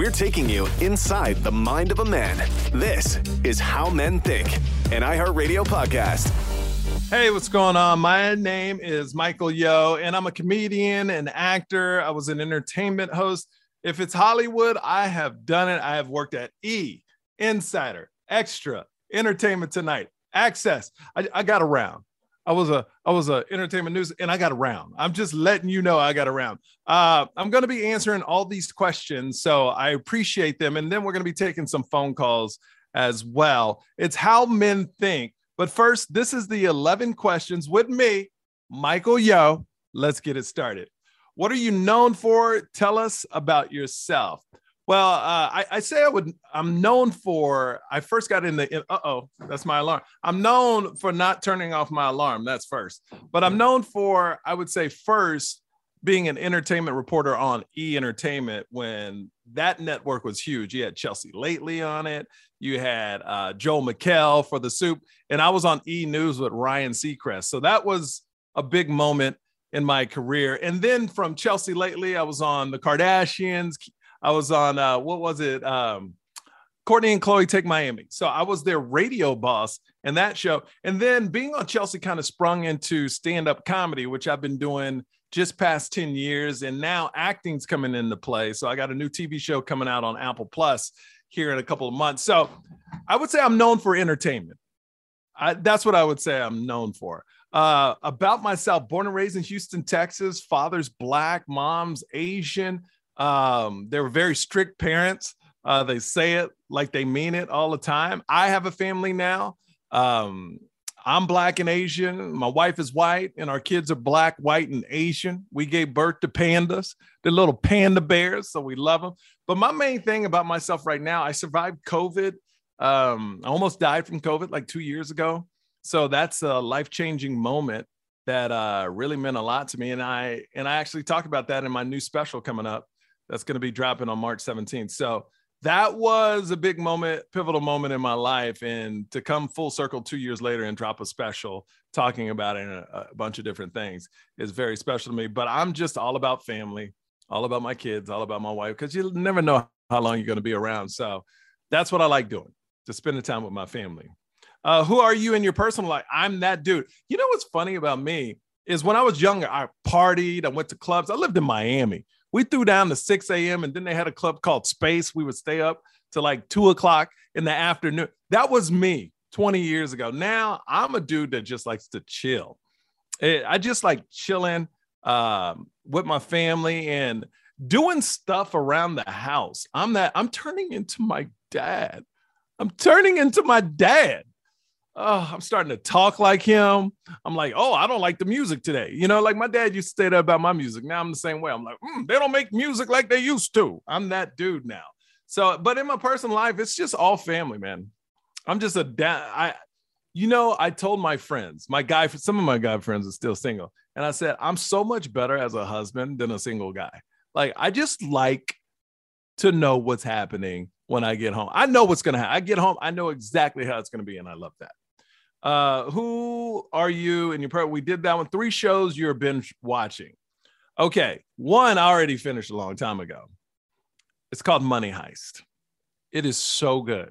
We're taking you inside the mind of a man. This is How Men Think, an iHeartRadio podcast. Hey, what's going on? My name is Michael Yo, and I'm a comedian and actor. I was an entertainment host. If it's Hollywood, I have done it. I have worked at E, Insider, Extra, Entertainment Tonight, Access. I, I got around. I was a I was a entertainment news and I got around. I'm just letting you know I got around. Uh, I'm going to be answering all these questions, so I appreciate them, and then we're going to be taking some phone calls as well. It's how men think. But first, this is the 11 questions with me, Michael Yo. Let's get it started. What are you known for? Tell us about yourself. Well, uh, I, I, say I would. I'm known for. I first got in the. Uh oh, that's my alarm. I'm known for not turning off my alarm. That's first. But I'm known for. I would say first being an entertainment reporter on E Entertainment when that network was huge. You had Chelsea Lately on it. You had uh, Joel McHale for the Soup, and I was on E News with Ryan Seacrest. So that was a big moment in my career. And then from Chelsea Lately, I was on the Kardashians, I was on uh, what was it? Um, Kourtney and Khloe Take Miami. So I was their radio boss in that show. And then being on Chelsea kind of sprung into stand-up comedy, which I've been doing just past 10 years. And now acting's coming into play. So I got a new TV show coming out on Apple Plus here in a couple of months. So I would say I'm known for entertainment. I, that's what I would say I'm known for. Uh, about myself, born and raised in Houston, Texas, father's black, mom's Asian. Um, they were very strict parents. Uh, they say it like they mean it all the time. I have a family now. Um, I'm black and Asian. My wife is white, and our kids are black, white, and Asian. We gave birth to pandas, the little panda bears, so we love them. But my main thing about myself right now, I survived COVID. Um, I almost died from COVID like two years ago. So that's a life changing moment that uh, really meant a lot to me. And I and I actually talk about that in my new special coming up that's going to be dropping on March 17th. So that was a big moment, pivotal moment in my life. And to come full circle two years later and drop a special talking about it a, a bunch of different things is very special to me. But I'm just all about family, all about my kids, all about my wife, because you never know how long you're going to be around. So that's what I like doing, to spend the time with my family. Uh, who are you in your personal life? I'm that dude. You know what's funny about me is when I was younger, I partied, I went to clubs. I lived in Miami we threw down to 6 a.m. and then they had a club called Space. We would stay up to like two o'clock in the afternoon. That was me 20 years ago. Now I'm a dude that just likes to chill. Eh, I just like chilling um, with my family and doing stuff around the house. I'm that I'm turning into my dad. I'm turning into my dad oh, I'm starting to talk like him. I'm like, oh, I don't like the music today. You know, like my dad used to say that about my music. Now I'm the same way. I'm like, mm, they don't make music like they used to. I'm that dude now. So, but in my personal life, it's just all family, man. I'm just a dad. I, you know, I told my friends, my guy, some of my guy friends are still single, and I said, I'm so much better as a husband than a single guy. Like, I just like to know what's happening when I get home. I know what's going to happen. I get home, I know exactly how it's going to be, and I love that. Uh, who are you and your part? We did that one. Three shows you're binge watching. Okay, one I already finished a long time ago. It's called Money Heist. It is so good.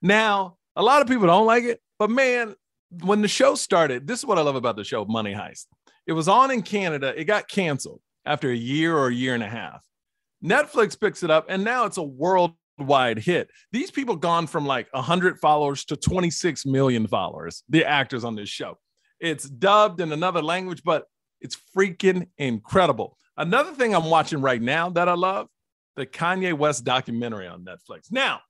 Now, a lot of people don't like it, but man, when the show started, this is what I love about the show Money Heist. It was on in Canada. It got canceled after a year or a year and a half. Netflix picks it up, and now it's a world wide hit. These people gone from like 100 followers to 26 million followers, the actors on this show. It's dubbed in another language, but it's freaking incredible. Another thing I'm watching right now that I love the Kanye West documentary on Netflix. Now,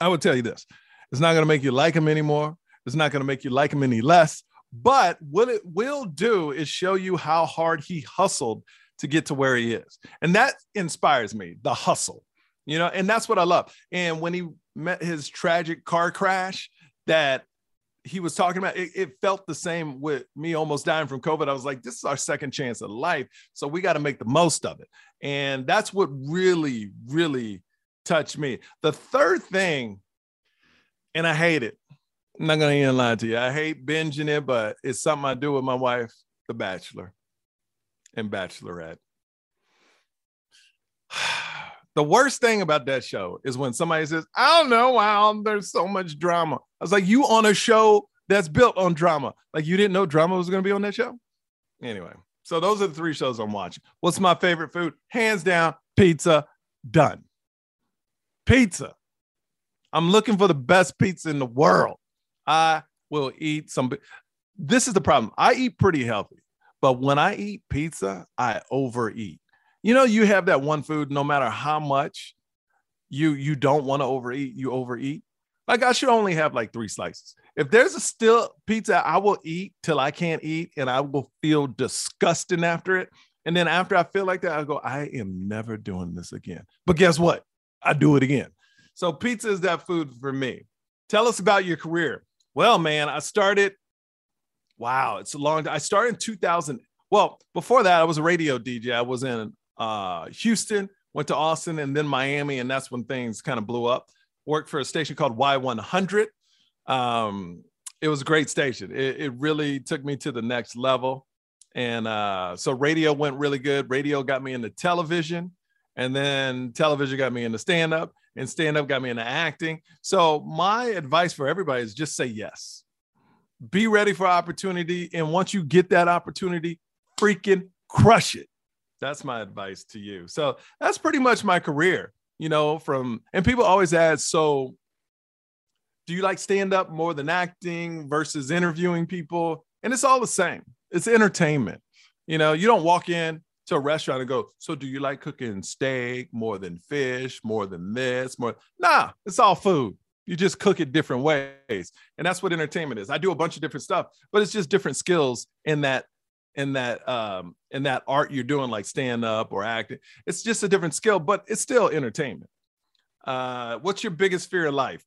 I would tell you this it's not going to make you like him anymore, it's not going to make you like him any less. But what it will do is show you how hard he hustled to get to where he is. And that inspires me, the hustle, you know, and that's what I love. And when he met his tragic car crash that he was talking about, it, it felt the same with me almost dying from COVID. I was like, this is our second chance at life. So we got to make the most of it. And that's what really, really touched me. The third thing, and I hate it. I'm not gonna even lie to you. I hate binging it, but it's something I do with my wife, The Bachelor and Bachelorette. The worst thing about that show is when somebody says, I don't know, why there's so much drama. I was like, you on a show that's built on drama. Like you didn't know drama was gonna be on that show? Anyway, so those are the three shows I'm watching. What's my favorite food? Hands down, pizza, done. Pizza. I'm looking for the best pizza in the world. I will eat some. This is the problem. I eat pretty healthy. But when I eat pizza, I overeat. You know, you have that one food, no matter how much you you don't want to overeat, you overeat. Like I should only have like three slices. If there's a still pizza, I will eat till I can't eat and I will feel disgusting after it. And then after I feel like that, I go, I am never doing this again. But guess what? I do it again. So pizza is that food for me. Tell us about your career. Well, man, I started Wow, it's a long time. I started in 2000. Well, before that, I was a radio DJ. I was in uh, Houston, went to Austin, and then Miami, and that's when things kind of blew up. Worked for a station called Y100. Um, it was a great station. It, it, really took me to the next level. And uh, so radio went really good. Radio got me into television, and then television got me into stand up, and stand up got me into acting. So my advice for everybody is just say yes be ready for opportunity. And once you get that opportunity, freaking crush it. That's my advice to you. So that's pretty much my career, you know, from, and people always ask, so do you like stand up more than acting versus interviewing people? And it's all the same. It's entertainment. You know, you don't walk in to a restaurant and go, so do you like cooking steak more than fish, more than this, more? Nah, it's all food. You just cook it different ways. And that's what entertainment is. I do a bunch of different stuff, but it's just different skills in that in that um in that art you're doing like stand up or acting. It's just a different skill, but it's still entertainment. Uh what's your biggest fear in life?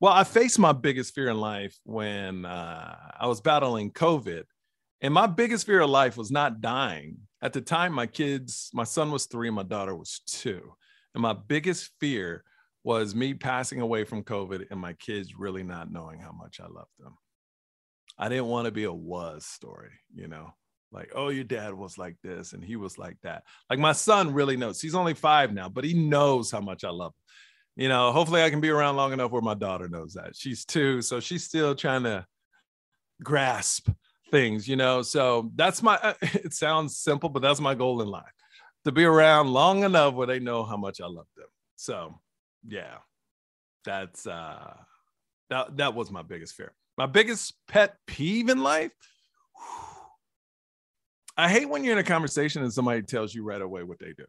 Well, I faced my biggest fear in life when uh, I was battling COVID. And my biggest fear of life was not dying. At the time, my kids, my son was three, my daughter was two. And my biggest fear was me passing away from COVID and my kids really not knowing how much I loved them. I didn't want to be a was story, you know, like, oh, your dad was like this and he was like that. Like my son really knows. He's only five now, but he knows how much I love him. You know, hopefully I can be around long enough where my daughter knows that. She's two, so she's still trying to grasp things, you know. So that's my, it sounds simple, but that's my goal in life to be around long enough where they know how much I love them. So yeah, that's uh, that that was my biggest fear. My biggest pet peeve in life. I hate when you're in a conversation and somebody tells you right away what they do.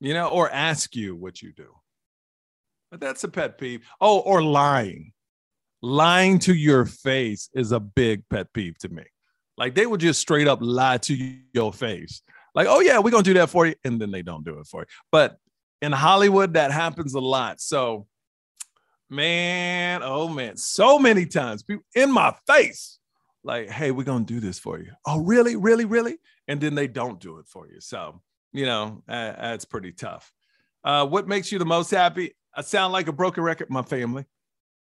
You know, or ask you what you do. But that's a pet peeve. Oh, or lying. Lying to your face is a big pet peeve to me. Like they would just straight up lie to your face. Like, oh yeah, we're gonna do that for you, and then they don't do it for you. But in Hollywood, that happens a lot. So, man, oh man, so many times people in my face, like, hey, we're gonna do this for you. Oh, really, really, really? And then they don't do it for you. So, you know, uh, that's pretty tough. Uh, what makes you the most happy? I sound like a broken record. My family.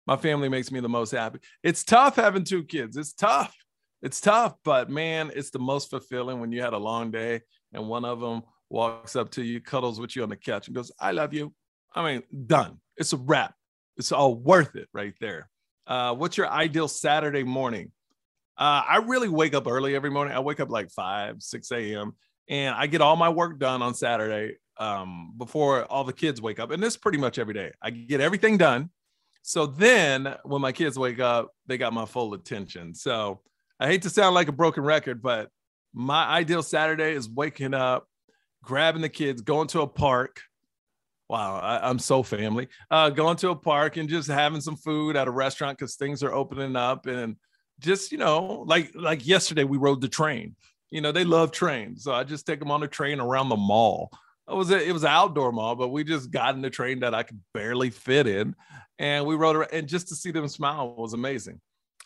My family makes me the most happy. It's tough having two kids. It's tough. It's tough, but man, it's the most fulfilling when you had a long day and one of them walks up to you, cuddles with you on the couch, and goes, I love you. I mean, done. It's a wrap. It's all worth it right there. Uh, what's your ideal Saturday morning? Uh, I really wake up early every morning. I wake up like 5, 6 a.m. and I get all my work done on Saturday um, before all the kids wake up. And this pretty much every day. I get everything done. So then when my kids wake up, they got my full attention. So I hate to sound like a broken record, but my ideal Saturday is waking up, grabbing the kids, going to a park. Wow, I, am so family. Uh, going to a park and just having some food at a restaurant because things are opening up, and just you know, like like yesterday we rode the train. You know, they love trains. So I just take them on a train around the mall. It was a, it was an outdoor mall, but we just got in the train that I could barely fit in, and we rode around. And just to see them smile was amazing.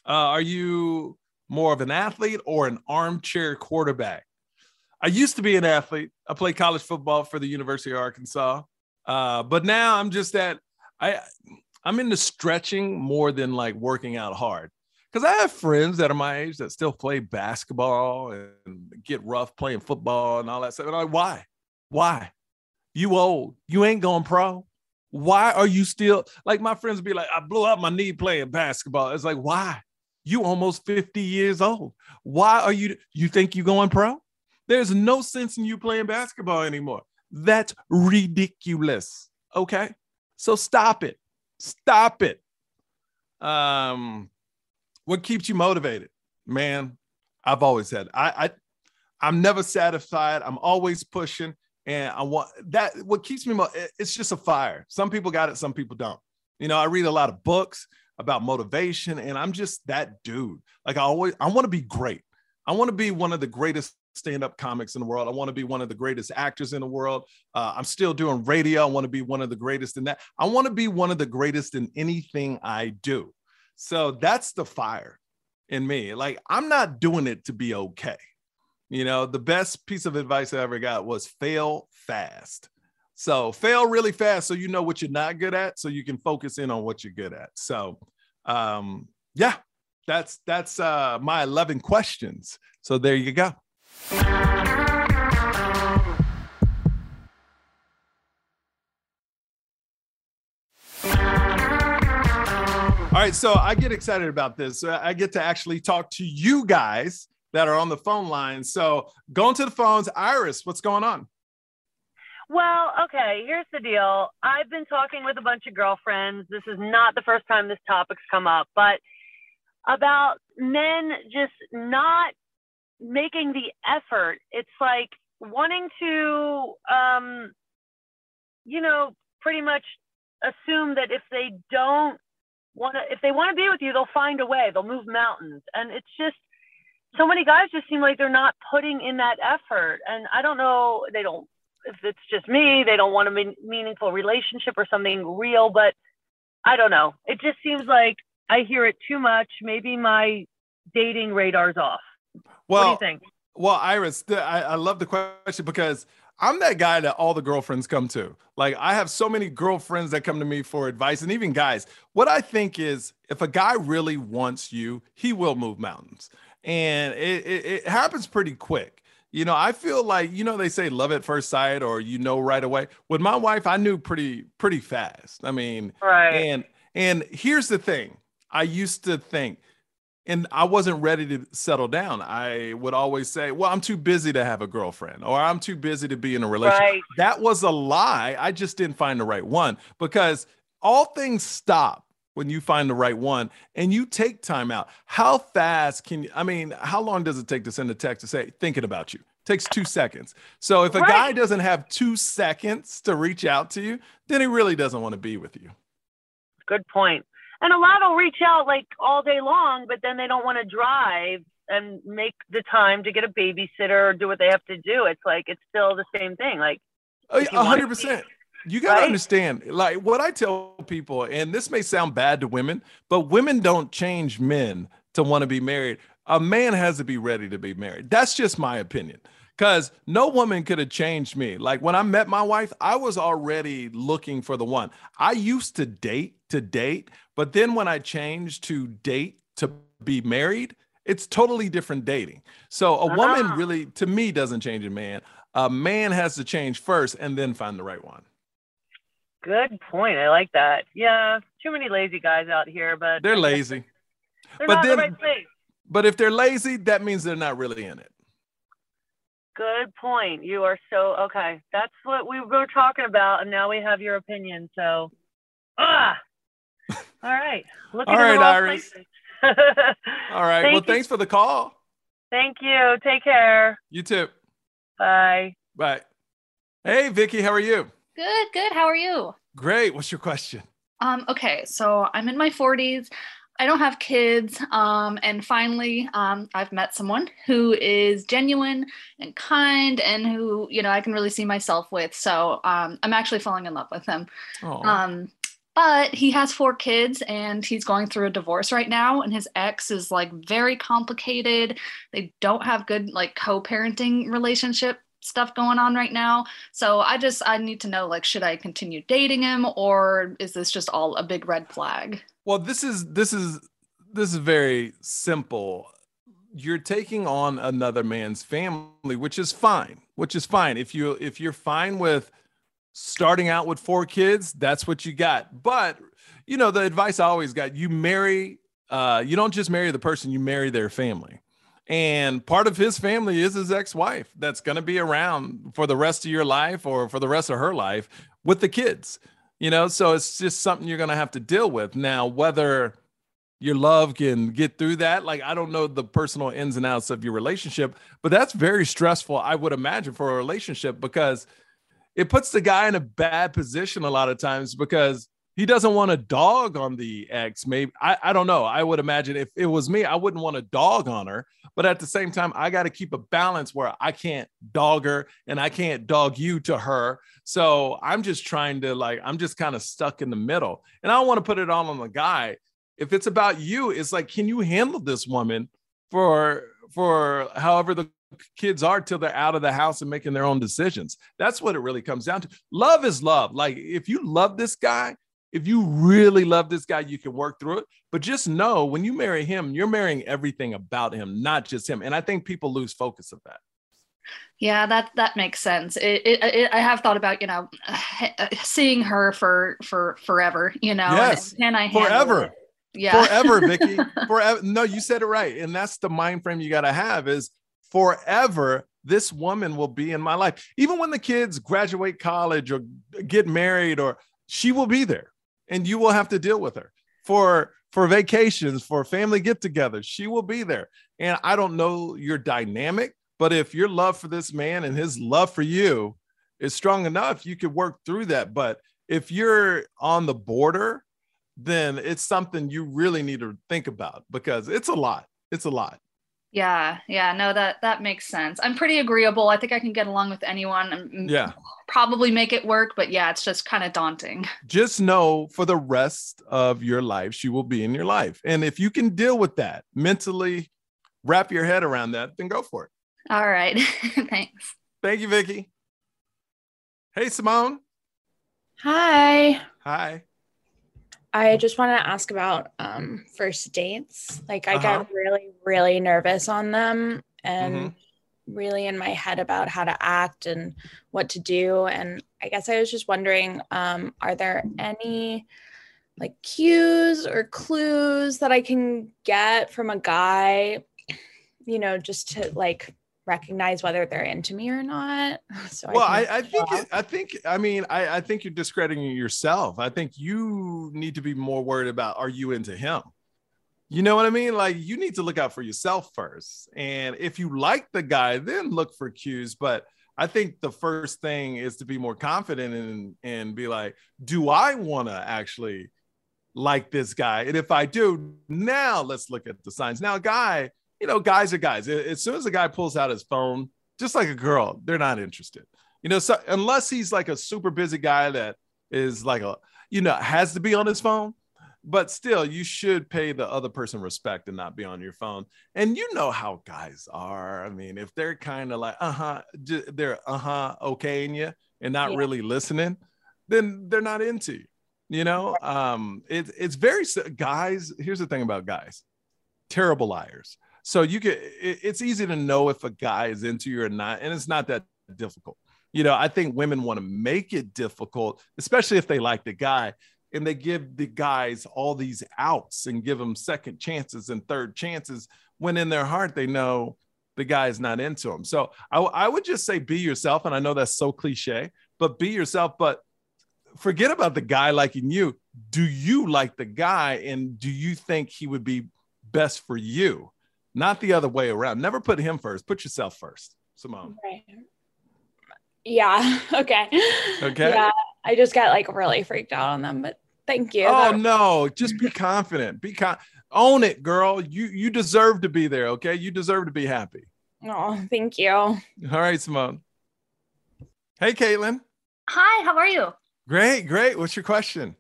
Uh, are you more of an athlete or an armchair quarterback? I used to be an athlete. I played college football for the University of Arkansas, uh, but now I'm just that I I'm into stretching more than like working out hard because I have friends that are my age that still play basketball and get rough playing football and all that stuff. And I'm like, why? Why? You old. You ain't going pro. Why are you still like my friends be like, I blew up my knee playing basketball. It's like, why? You almost 50 years old. Why are you you think you going pro? There's no sense in you playing basketball anymore. That's ridiculous. Okay. So stop it. Stop it. Um, what keeps you motivated? Man, I've always said I, I I'm never satisfied. I'm always pushing. And I want that what keeps me mo- it's just a fire. Some people got it, some people don't. You know, I read a lot of books about motivation, and I'm just that dude. Like I always I want to be great. I want to be one of the greatest stand-up comics in the world. I want to be one of the greatest actors in the world. Uh, I'm still doing radio. I want to be one of the greatest in that. I want to be one of the greatest in anything I do. So that's the fire in me. Like I'm not doing it to be okay. You know, the best piece of advice I ever got was fail fast. So fail really fast so you know what you're not good at so you can focus in on what you're good at. So um yeah, that's that's uh my 11 questions. So there you go. All right, so I get excited about this. I get to actually talk to you guys that are on the phone line. So going to the phones, Iris, what's going on? Well, okay, here's the deal. I've been talking with a bunch of girlfriends. This is not the first time this topic's come up, but about men just not making the effort. It's like wanting to, um, you know, pretty much assume that if they don't want to, if they want to be with you, they'll find a way. They'll move mountains, and it's just so many guys just seem like they're not putting in that effort. And I don't know, they don't. If it's just me, they don't want a meaningful relationship or something real. But I don't know. It just seems like I hear it too much. Maybe my dating radar's off. Well, what do you think? Well, Iris, I, I love the question because I'm that guy that all the girlfriends come to. Like, I have so many girlfriends that come to me for advice, and even guys. What I think is, if a guy really wants you, he will move mountains, and it, it, it happens pretty quick. You know, I feel like you know they say love at first sight, or you know right away. With my wife, I knew pretty pretty fast. I mean, right. And and here's the thing: I used to think and I wasn't ready to settle down. I would always say, "Well, I'm too busy to have a girlfriend or I'm too busy to be in a relationship." Right. That was a lie. I just didn't find the right one because all things stop when you find the right one and you take time out. How fast can you I mean, how long does it take to send a text to say thinking about you? It takes 2 seconds. So if a right. guy doesn't have 2 seconds to reach out to you, then he really doesn't want to be with you. Good point and a lot will reach out like all day long, but then they don't want to drive and make the time to get a babysitter or do what they have to do. It's like it's still the same thing. Like uh, oh, a hundred percent. You got to right? understand, like what I tell people, and this may sound bad to women, but women don't change men to want to be married. A man has to be ready to be married. That's just my opinion because no woman could have changed me. Like when I met my wife, I was already looking for the one. I used to date to date, but then when I changed to date to be married, it's totally different dating. So a woman uh-huh. really, to me, doesn't change a man. A man has to change first and then find the right one. Good point. I like that. Yeah, too many lazy guys out here, but they're lazy. They're but then, the right but if they're lazy, that means they're not really in it. Good point. You are so okay. That's what we were talking about, and now we have your opinion. So, ah, all right. Looking All right, Iris. All right. Thank well, you. thanks for the call. Thank you. Take care. You too. Bye. Bye. Hey, Vicky, how are you? Good, good. How are you? Great. What's your question? Um, okay, so I'm in my 40s. I don't have kids. Um, and finally, um, I've met someone who is genuine and kind and who, you know, I can really see myself with. So um, I'm actually falling in love with him. Um, but he has four kids and he's going through a divorce right now. And his ex is like very complicated. They don't have good, like, co parenting relationship stuff going on right now. So I just I need to know like should I continue dating him or is this just all a big red flag? Well, this is this is this is very simple. You're taking on another man's family, which is fine. Which is fine. If you if you're fine with starting out with four kids, that's what you got. But you know, the advice I always got, you marry uh, you don't just marry the person, you marry their family. And part of his family is his ex-wife that's going to be around for the rest of your life or for the rest of her life with the kids you know? So it's just something you're going to have to deal with. Now whether your love can get through that like i don't know the personal ins and outs of your relationship but that's very stressful i would imagine for a relationship because it puts the guy in a bad position a lot of times because he doesn't want a dog on the ex maybe I, I don't know. I would imagine if it was me i wouldn't want a dog on her but at the same time i got to keep a balance where i can't dog her and i can't dog you to her. So i'm just trying to like i'm just kind of stuck in the middle. And i don't want to put it all on the guy. If it's about you it's like can you handle this woman for for however the kids are till they're out of the house and making their own decisions? That's what it really comes down to. Love is love. Like if you love this guy if you really love this guy, you can work through it. But just know when you marry him, you're marrying everything about him, not just him. And I think people lose focus of that. Yeah, that that makes sense. It, it, it, I have thought about you know seeing her for for forever. You know, yes, can I forever? It? Yeah, forever, Vicky. forever. No, you said it right, and that's the mind frame you got to have. Is forever. This woman will be in my life, even when the kids graduate college or get married, or she will be there and you will have to deal with her for for vacations, for family get-togethers. She will be there. And I don't know your dynamic, but if your love for this man and his love for you is strong enough, you could work through that. But if you're on the border, then it's something you really need to think about because it's a lot. It's a lot. Yeah, yeah, no, that that makes sense. I'm pretty agreeable. I think I can get along with anyone. Yeah, probably make it work, but yeah, it's just kind of daunting. Just know for the rest of your life, she will be in your life, and if you can deal with that mentally, wrap your head around that, then go for it. All right, thanks. Thank you, Vicky. Hey, Simone. Hi. Hi. I just want to ask about um, first dates. Like, I uh-huh. get really, really nervous on them and mm-hmm. really in my head about how to act and what to do. And I guess I was just wondering um, are there any like cues or clues that I can get from a guy, you know, just to like recognize whether they're into me or not. So well, I, I, I think it, I think I mean I, I think you're discrediting yourself. I think you need to be more worried about are you into him? You know what I mean? Like you need to look out for yourself first. And if you like the guy, then look for cues. But I think the first thing is to be more confident and and be like, do I want to actually like this guy? And if I do, now let's look at the signs. Now, a guy you know, guys are guys. As soon as a guy pulls out his phone, just like a girl, they're not interested. You know, so unless he's like a super busy guy that is like a, you know, has to be on his phone, but still, you should pay the other person respect and not be on your phone. And you know how guys are. I mean, if they're kind of like, uh huh, they're uh huh, okay in you and not yeah. really listening, then they're not into you. You know, um, it, it's very guys. Here's the thing about guys terrible liars. So you get it's easy to know if a guy is into you or not, and it's not that difficult. You know, I think women want to make it difficult, especially if they like the guy, and they give the guys all these outs and give them second chances and third chances when in their heart they know the guy is not into them. So I, I would just say be yourself, and I know that's so cliche, but be yourself. But forget about the guy liking you. Do you like the guy, and do you think he would be best for you? Not the other way around. Never put him first. Put yourself first, Simone. Right. Yeah. Okay. Okay. Yeah. I just got like really freaked out on them, but thank you. Oh no, just be confident. Be con- Own it, girl. You you deserve to be there. Okay, you deserve to be happy. Oh, thank you. All right, Simone. Hey, Caitlin. Hi, how are you? Great, great. What's your question?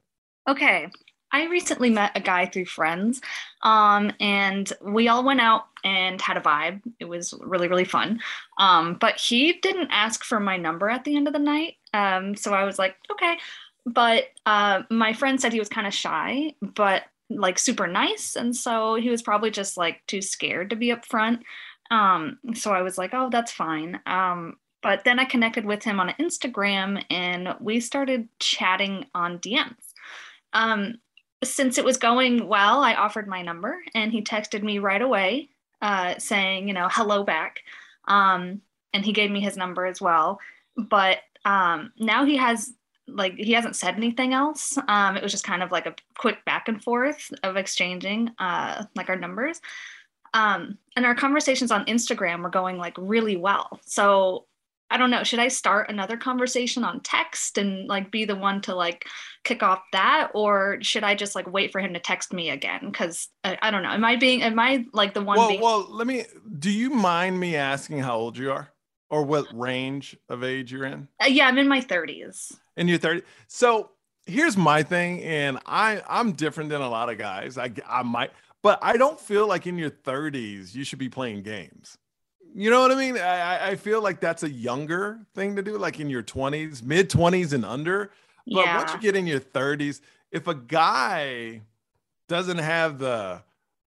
Okay. I recently met a guy through friends, um, and we all went out and had a vibe. It was really, really fun. Um, but he didn't ask for my number at the end of the night. Um, so I was like, okay. But uh, my friend said he was kind of shy, but like super nice. And so he was probably just like too scared to be upfront. Um, so I was like, oh, that's fine. Um, but then I connected with him on Instagram and we started chatting on DMs. Um, since it was going well, I offered my number and he texted me right away uh, saying, you know, hello back. Um, and he gave me his number as well. But um, now he has like he hasn't said anything else. Um, it was just kind of like a quick back and forth of exchanging uh, like our numbers. Um, and our conversations on Instagram were going like really well. So I don't know, should I start another conversation on text and like be the one to like kick off that or should I just like wait for him to text me again cuz I, I, don't know. Am I being am I like the one Well, being- well, let me do you mind me asking how old you are or what range of age you're in? Uh, yeah, I'm in my 30s. In your 30s. So, here's my thing and I I'm different than a lot of guys. I I might but I don't feel like in your 30s you should be playing games. You know what I mean? I, I feel like that's a younger thing to do, like in your 20s, mid 20s and under. But yeah. once you get in your 30s, if a guy doesn't have the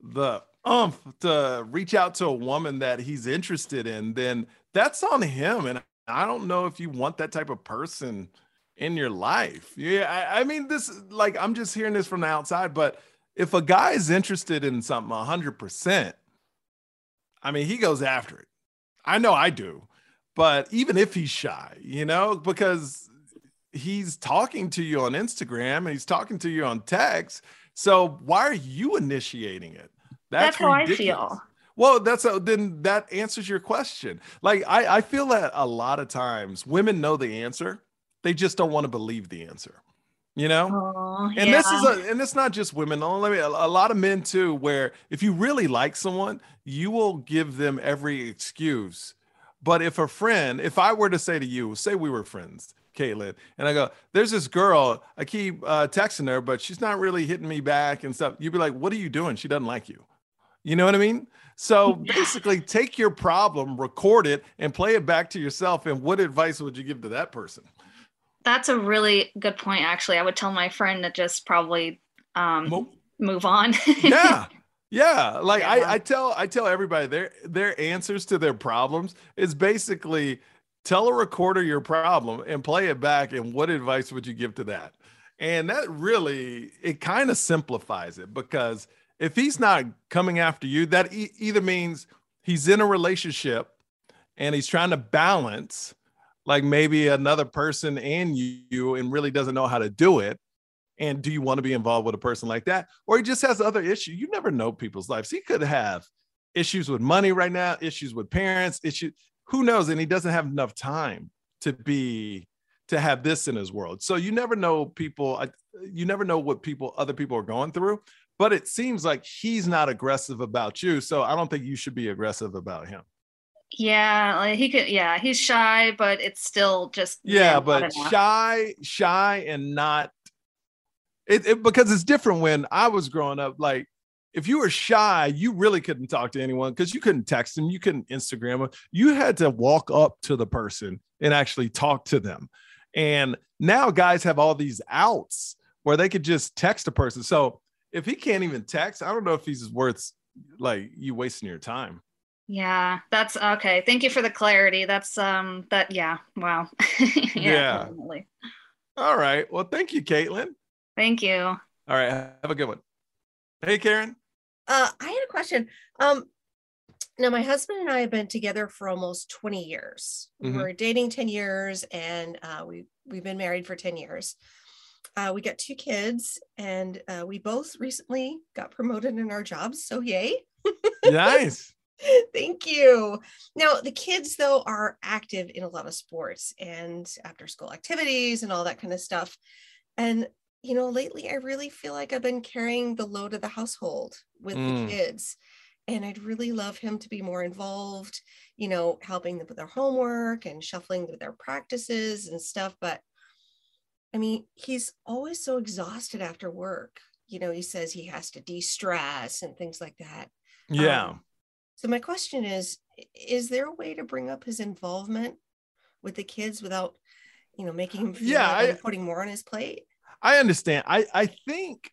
the umph to reach out to a woman that he's interested in, then that's on him. And I don't know if you want that type of person in your life. Yeah, I, I mean, this like I'm just hearing this from the outside, but if a guy is interested in something 100%, I mean, he goes after it. I know I do. But even if he's shy, you know, because he's talking to you on Instagram and he's talking to you on text. So why are you initiating it? That's, that's how ridiculous. I feel. Well, that's a, then that answers your question. Like I, I feel that a lot of times women know the answer, they just don't want to believe the answer you know? Oh, and yeah. this is a and it's not just women only a, a lot of men too where if you really like someone you will give them every excuse. But if a friend if i were to say to you say we were friends caitlin and i go there's this girl i keep uh, texting her but she's not really hitting me back and stuff you'd be like what are you doing? She doesn't like you. You know what i mean? So basically take your problem record it and play it back to yourself and what advice would you give to that person that's a really good point actually. I would tell my friend to just probably um, move on. Yeah. Yeah. Like yeah. I, I tell i tell everybody their their answers to their problems is basically tell a recorder your problem and play it back and what advice would you give to that? And that really it kind of simplifies it because if he's not coming after you that e- either means he's in a relationship and he's trying to balance like maybe another person and you and really doesn't know how to do it and do you want to be involved with a person like that? Or he just has other issues you never know people's lives. He could have issues with money right now issues with parents issues who knows? And he doesn't have enough time to be to have this in his world. So you never know people you never know what people other people are going through but it seems like he's not aggressive about you so i don't think you should be aggressive about him yeah, like he could. Yeah, he's shy, but it's still just yeah, but shy, shy, and not it, it because it's different. When I was growing up, like if you were shy, you really couldn't talk to anyone because you couldn't text them, you couldn't Instagram them. You had to walk up to the person and actually talk to them. And now guys have all these outs where they could just text a person. So if he can't even text, I don't know if he's worth like you wasting your time. Yeah, that's okay. Thank you for the clarity. That's um that yeah, wow. yeah. yeah. All right. Well, thank you, Caitlin. Thank you. All right. Have a good one. Hey, Karen. Uh, I had a question. Um, now my husband and I have been together for almost 20 years. Mm-hmm. We were dating 10 years and uh, we we've been married for 10 years. Uh, we got two kids and uh, we both recently got promoted in our jobs. So yay. nice. Thank you. Now, the kids, though, are active in a lot of sports and after school activities and all that kind of stuff. And you know, lately I really feel like I've been carrying the load of the household with Mm. the kids. And I'd really love him to be more involved, you know, helping them with their homework and shuffling with their practices and stuff. But I mean, he's always so exhausted after work. You know, he says he has to de stress and things like that. Yeah. Um, so my question is is there a way to bring up his involvement with the kids without, you know, making him feel Yeah, like I'm putting more on his plate? I understand. I I think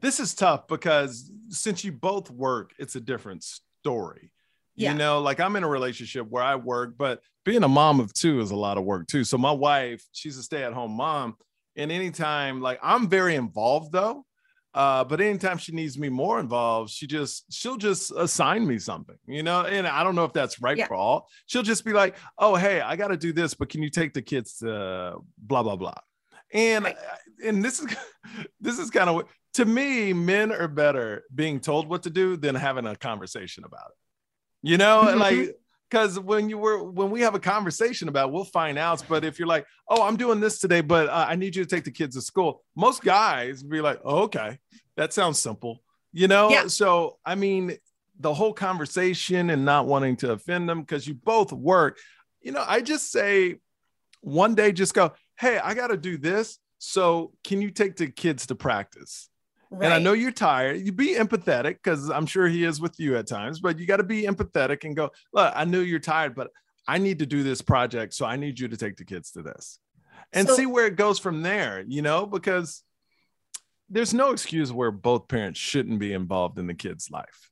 this is tough because since you both work, it's a different story. Yeah. You know, like I'm in a relationship where I work, but being a mom of two is a lot of work too. So my wife, she's a stay-at-home mom, and anytime like I'm very involved though. Uh, but anytime she needs me more involved, she just she'll just assign me something, you know. And I don't know if that's right Yeah. for all. She'll just be like, "Oh, hey, I got to do this, but can you take the kids to blah blah blah?" And Right. and this is this is kind of to me, men are better being told what to do than having a conversation about it. You know, Mhm. like because when you were when we have a conversation about, it, we'll find out. But if you're like, "Oh, I'm doing this today, but uh, I need you to take the kids to school," most guys be like, oh, "Okay, that sounds simple." You know, Yeah. so I mean, the whole conversation and not wanting to offend them because you both work. You know, I just say one day, just go, "Hey, I got to do this." So, can you take the kids to practice? Right. And I know you're tired. You be empathetic because I'm sure he is with you at times, but you got to be empathetic and go, look, I know you're tired, but I need to do this project. So I need you to take the kids to this and So- see where it goes from there, you know, because there's no excuse where both parents shouldn't be involved in the kid's life.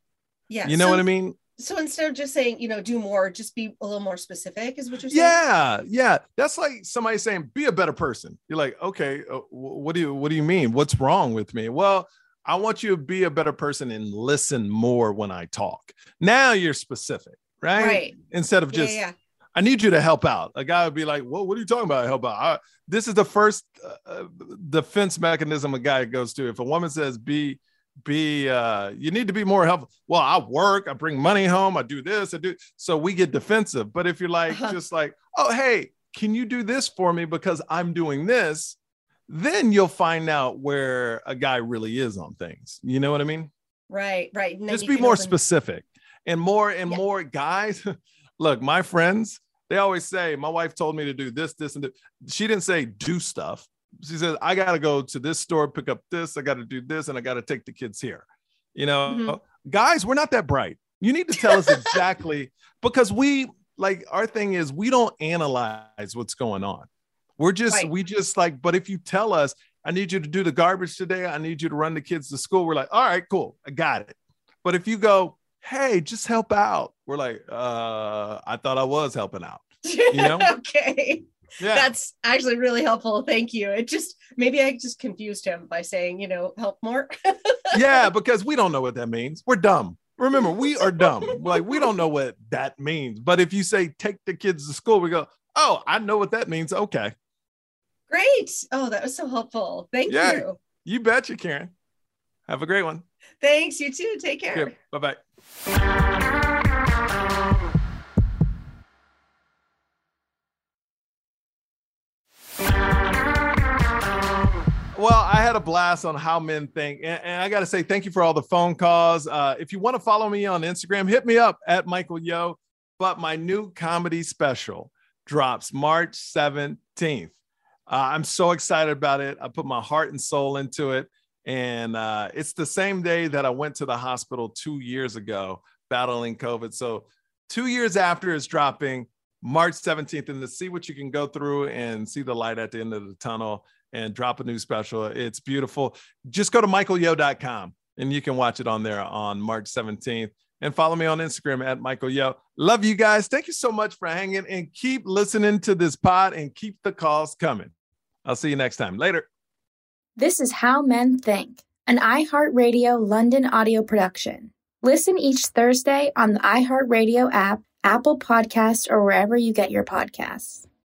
yeah. You know so, what I mean? So instead of just saying, you know, do more, just be a little more specific, is what you're saying? Yeah, yeah. That's like somebody saying, "Be a better person." You're like, okay, uh, what do you what do you mean? What's wrong with me? Well, I want you to be a better person and listen more when I talk. Now you're specific, right? Right. Instead of just, yeah. I need you to help out. A guy would be like, "Well, what are you talking about? Help out." I, this is the first uh, uh, defense mechanism a guy goes to. If a woman says, "Be." Be uh you need to be more helpful well i work i bring money home i do this i do so we get defensive but if you're like Uh-huh. just like oh hey can you do this for me because i'm doing this then you'll find out where a guy really is on things you know what i mean Right, right. Just be more open- specific and more and Yeah. more guys look my friends they always say my wife told me to do this this and that. she didn't say do stuff she said i got to go to this store pick up this i got to do this and i got to take the kids here you know Mhm. guys we're not that bright you need to tell us exactly because we like our thing is we don't analyze what's going on we're just Right. we just like but if you tell us i need you to do the garbage today i need you to run the kids to school we're like all right cool i got it but if you go hey just help out we're like uh i thought i was helping out You know? okay. Yeah That's actually really helpful. Thank you. It just maybe I just confused him by saying, you know, help more. yeah because we don't know what that means we're dumb remember we are dumb like we don't know what that means but if you say take the kids to school we go oh i know what that means okay Great. Oh, that was so helpful. Thank Yeah. you. you betcha karen have a great one Thanks. You too. Take care. bye-bye Well, I had a blast on how men think. And, and I got to say, thank you for all the phone calls. Uh, if you want to follow me on Instagram, hit me up at Michael Yo. But my new comedy special drops March 17th. Uh, I'm so excited about it. I put my heart and soul into it. And uh, it's the same day that I went to the hospital two years ago battling COVID. So, two years after it's dropping, March 17th, and to see what you can go through and see the light at the end of the tunnel and drop a new special. It's beautiful. Just go to michaelyo.com and you can watch it on there on March 17th. And follow me on Instagram at Michael Yo. Love you guys. Thank you so much for hanging and keep listening to this pod and keep the calls coming. I'll see you next time. Later. This is How Men Think, an iHeartRadio London audio production. Listen each Thursday on the iHeartRadio app, Apple Podcast, or wherever you get your podcasts.